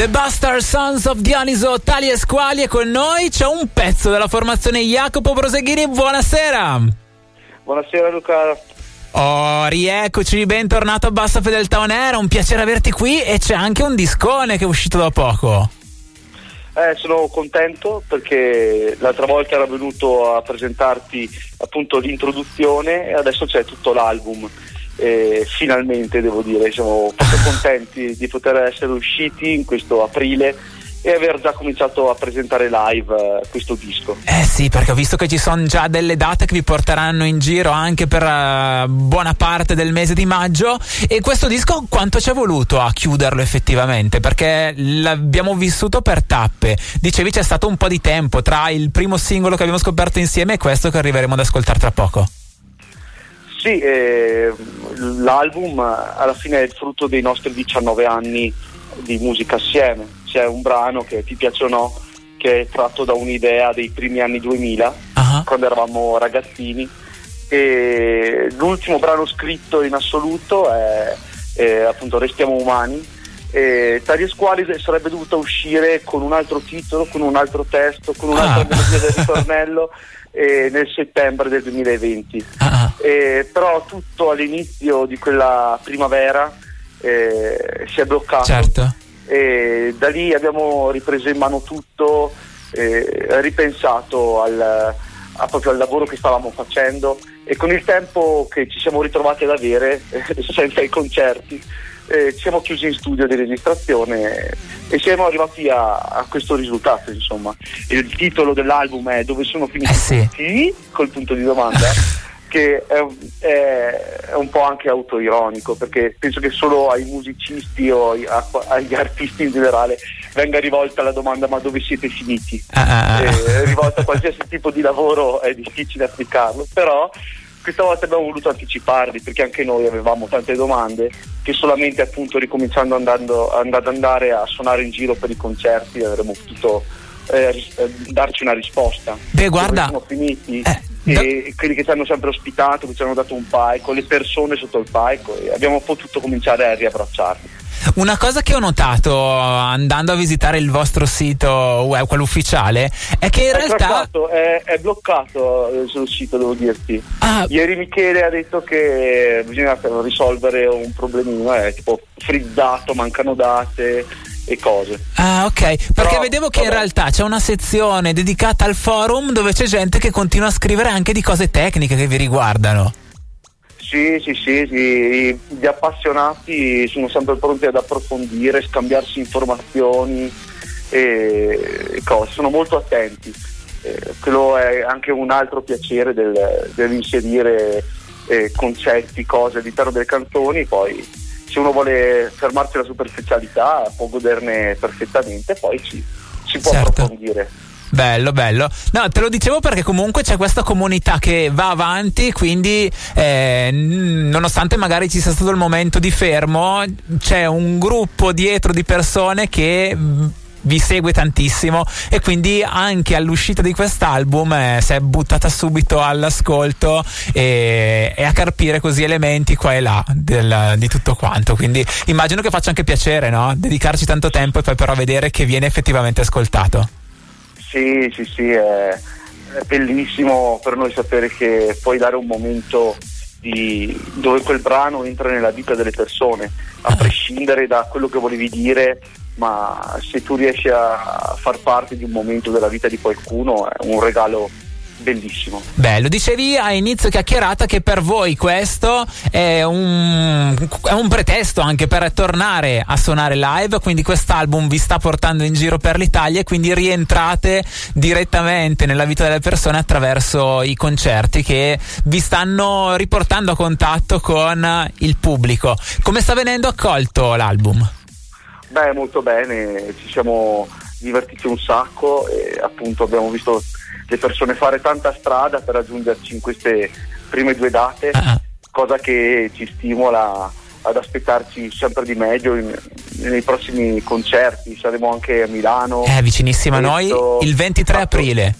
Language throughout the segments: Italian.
The Bastard Sons of Dioniso, Tali e Squali e con noi c'è un pezzo della formazione Jacopo Proseghini, buonasera! Buonasera Luca. Oh, rieccoci, bentornato a Bassa Fedeltà On Air, un piacere averti qui e c'è anche un discone che è uscito da poco. Eh, sono contento perché l'altra volta era venuto a presentarti appunto l'introduzione e adesso c'è tutto l'album e finalmente devo dire siamo contenti di poter essere usciti in questo aprile e aver già cominciato a presentare live eh, questo disco. Eh sì, perché ho visto che ci sono già delle date che vi porteranno in giro anche per uh, buona parte del mese di maggio e questo disco quanto ci è voluto a chiuderlo effettivamente? Perché l'abbiamo vissuto per tappe. Dicevi c'è stato un po' di tempo tra il primo singolo che abbiamo scoperto insieme e questo che arriveremo ad ascoltare tra poco. Sì, eh, l'album alla fine è il frutto dei nostri 19 anni di musica assieme. C'è un brano che ti piace o no, che è tratto da un'idea dei primi anni 2000, uh-huh. quando eravamo ragazzini. E l'ultimo brano scritto in assoluto è, è appunto Restiamo Umani. E Tarie Squali sarebbe dovuta uscire con un altro titolo, con un altro testo, con un'altra ah. melodia del ritornello. eh, nel settembre del 2020. Ah. Eh, però tutto all'inizio di quella primavera eh, si è bloccato. Certo. E da lì abbiamo ripreso in mano tutto, ripensato al, a, proprio al lavoro che stavamo facendo e con il tempo che ci siamo ritrovati ad avere senza i concerti eh, ci siamo chiusi in studio di registrazione e siamo arrivati a, a, questo risultato insomma il titolo dell'album è Dove sono finiti eh sì. tutti col punto di domanda che è, è, è, un po' anche autoironico perché penso che solo ai musicisti o ai, a, agli artisti in generale venga rivolta la domanda ma dove siete finiti? Ah, ah, ah. Eh, rivolta a qualsiasi tipo di lavoro è difficile applicarlo però questa volta abbiamo voluto anticiparli perché anche noi avevamo tante domande che solamente appunto ricominciando andando, ad andare a suonare in giro per i concerti avremmo potuto eh, eh darci una risposta. Beh, guarda, siamo finiti. Eh, e quelli che ci hanno sempre ospitato, che ci hanno dato un palco, le persone sotto il palco e abbiamo potuto cominciare a riabbracciarli. Una cosa che ho notato andando a visitare il vostro sito web, quello ufficiale, è che in è realtà. Traccato, è, è, bloccato eh, sul sito, devo dirti. Ah. Ieri Michele ha detto che bisogna risolvere un problemino, è tipo frizzato, mancano date e cose. Ah, ok. Perché Però, vedevo che vabbè. in realtà c'è una sezione dedicata al forum dove c'è gente che continua a scrivere anche di cose tecniche che vi riguardano. Sì, sì, sì, sì, gli appassionati sono sempre pronti ad approfondire, scambiarsi informazioni e, cose, sono molto attenti. Eh, quello è anche un altro piacere del, dell'inserire eh, concetti, cose all'interno delle canzoni, poi se uno vuole fermarsi alla superficialità può goderne perfettamente, poi ci, si può certo. approfondire. Bello, bello. No, te lo dicevo perché comunque c'è questa comunità che va avanti, quindi eh, nonostante magari ci sia stato il momento di fermo, c'è un gruppo dietro di persone che vi segue tantissimo e quindi anche all'uscita di quest'album eh, si è buttata subito all'ascolto e, e, a carpire così elementi qua e là del, di tutto quanto quindi immagino che faccia anche piacere no? dedicarci tanto tempo e poi però vedere che viene effettivamente ascoltato sì, sì, sì, è, è bellissimo per noi sapere che puoi dare un momento di, dove quel brano entra nella vita delle persone, a prescindere da quello che volevi dire, ma se tu riesci a far parte di un momento della vita di qualcuno è un regalo bellissimo. Bello, dicevi a inizio chiacchierata che per voi questo è un, è un, pretesto anche per tornare a suonare live, quindi quest'album vi sta portando in giro per l'Italia e quindi rientrate direttamente nella vita delle persone attraverso i concerti che vi stanno riportando a contatto con il pubblico. Come sta venendo accolto l'album? Beh, molto bene, ci siamo divertiti un sacco e appunto abbiamo visto le persone fare tanta strada per raggiungerci in queste prime due date, uh-huh. cosa che ci stimola ad aspettarci sempre di meglio in, nei prossimi concerti. Saremo anche a Milano. È eh, vicinissima a noi il 23 fatto, aprile.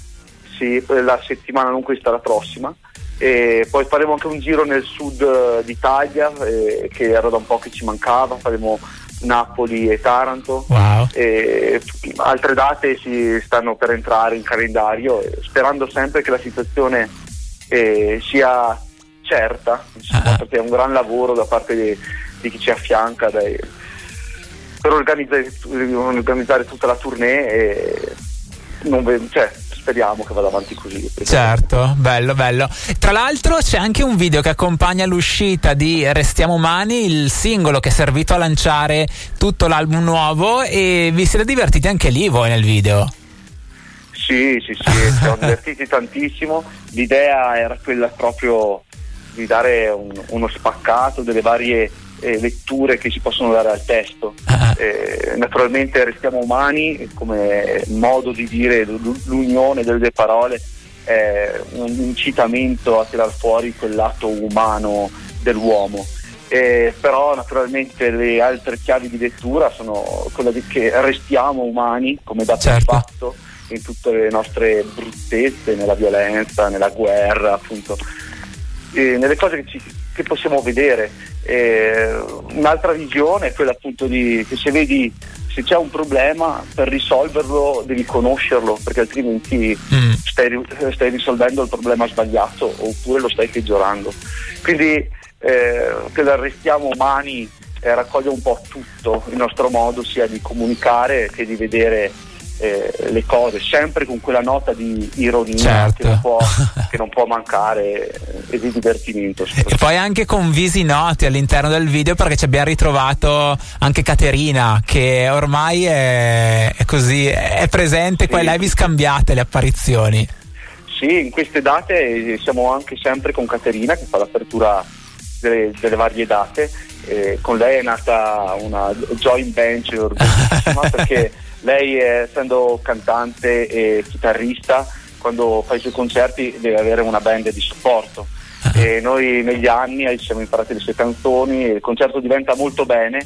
Sì, la settimana, non questa, la prossima. E poi faremo anche un giro nel sud d'Italia, eh, che era da un po' che ci mancava. Faremo Napoli e Taranto. Wow. E altre date si stanno per entrare in calendario, sperando sempre che la situazione eh, sia certa, insomma, uh-huh. perché è un gran lavoro da parte di, di chi ci affianca dai, per organizzare, organizzare, tutta la tournée e non, cioè, speriamo che vada avanti così. Certo, bello, bello. Tra l'altro c'è anche un video che accompagna l'uscita di Restiamo Umani, il singolo che è servito a lanciare tutto l'album nuovo e vi siete divertiti anche lì voi nel video. Sì, sì, sì, ci siamo divertiti tantissimo. L'idea era quella proprio di dare un, uno spaccato delle varie eh, letture che si possono dare al testo. Uh-huh. Eh, naturalmente restiamo umani come modo di dire l'unione delle due parole è un incitamento a tirar fuori quel lato umano dell'uomo. Eh, però naturalmente le altre chiavi di lettura sono quelle di che restiamo umani come da certo. fatto in tutte le nostre bruttezze, nella violenza, nella guerra, appunto, eh, nelle cose che, ci, che possiamo vedere. Eh, un'altra visione è quella appunto di che se vedi se c'è un problema per risolverlo devi conoscerlo perché altrimenti mm. stai, stai, risolvendo il problema sbagliato oppure lo stai peggiorando. Quindi eh, che restiamo umani raccoglie un po' tutto il nostro modo sia di comunicare che di vedere eh, le cose, sempre con quella nota di ironia certo. che, non può, che, non può, mancare e di divertimento. E poi anche con visi noti all'interno del video perché ci abbiamo ritrovato anche Caterina che ormai è, è così, è presente sì. e là vi scambiate le apparizioni. Sì, in queste date siamo anche sempre con Caterina che fa l'apertura delle, delle varie date. Eh, con lei è nata una joint venture perché lei essendo cantante e chitarrista quando fa i suoi concerti deve avere una band di supporto. E noi negli anni ci siamo imparati le sue canzoni il concerto diventa molto bene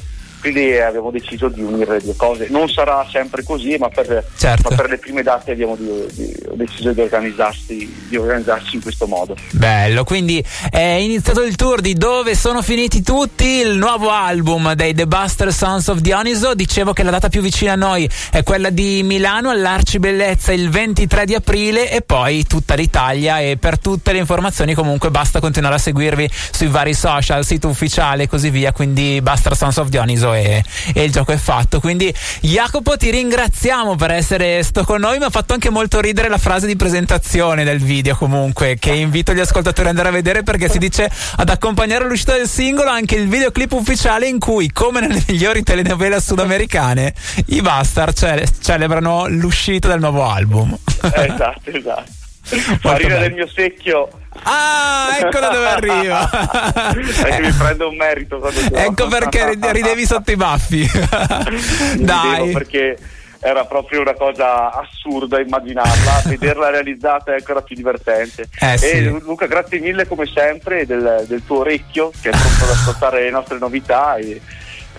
quindi abbiamo deciso di unire le due cose. Non sarà sempre così, ma per, certo. ma per le prime date abbiamo di, di, deciso di organizzarsi, di organizzarci in questo modo. Bello, quindi è iniziato il tour di Dove sono finiti tutti, il nuovo album dei The Buster Sons of Dioniso. Dicevo che la data più vicina a noi è quella di Milano all'Arci Bellezza il 23 di aprile e poi tutta l'Italia e per tutte le informazioni comunque basta continuare a seguirvi sui vari social, sito ufficiale e così via, quindi Buster Sons of Dioniso e, e, il gioco è fatto. Quindi Jacopo ti ringraziamo per essere sto con noi, mi ha fatto anche molto ridere la frase di presentazione del video comunque, che invito gli ascoltatori ad andare a vedere perché si dice ad accompagnare l'uscita del singolo anche il videoclip ufficiale in cui, come nelle migliori telenovela sudamericane, i Bastard ce- celebrano l'uscita del nuovo album. Esatto, esatto. Fa ridere del mio secchio Ah, ecco da dove arriva. Che mi prendo un merito Ecco perché ridevi sotto i baffi. Dai. Perché era proprio una cosa assurda immaginarla, vederla realizzata è ancora più divertente. Eh, sì. E Luca, grazie mille come sempre del, del tuo orecchio che è pronto ad ascoltare le nostre novità. E,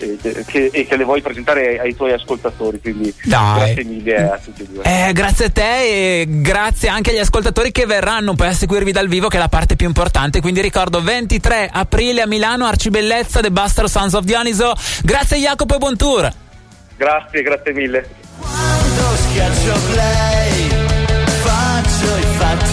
e che, e che, le vuoi presentare ai, tuoi ascoltatori. Quindi Dai. grazie mille a tutti e due. Eh, grazie a te e grazie anche agli ascoltatori che verranno poi a seguirvi dal vivo, che è la parte più importante. Quindi ricordo 23 aprile a Milano, Arcibellezza, The Buster Sons of Dioniso. Grazie Jacopo e buon tour. Grazie, grazie mille. Quando schiaccio play, faccio i fatti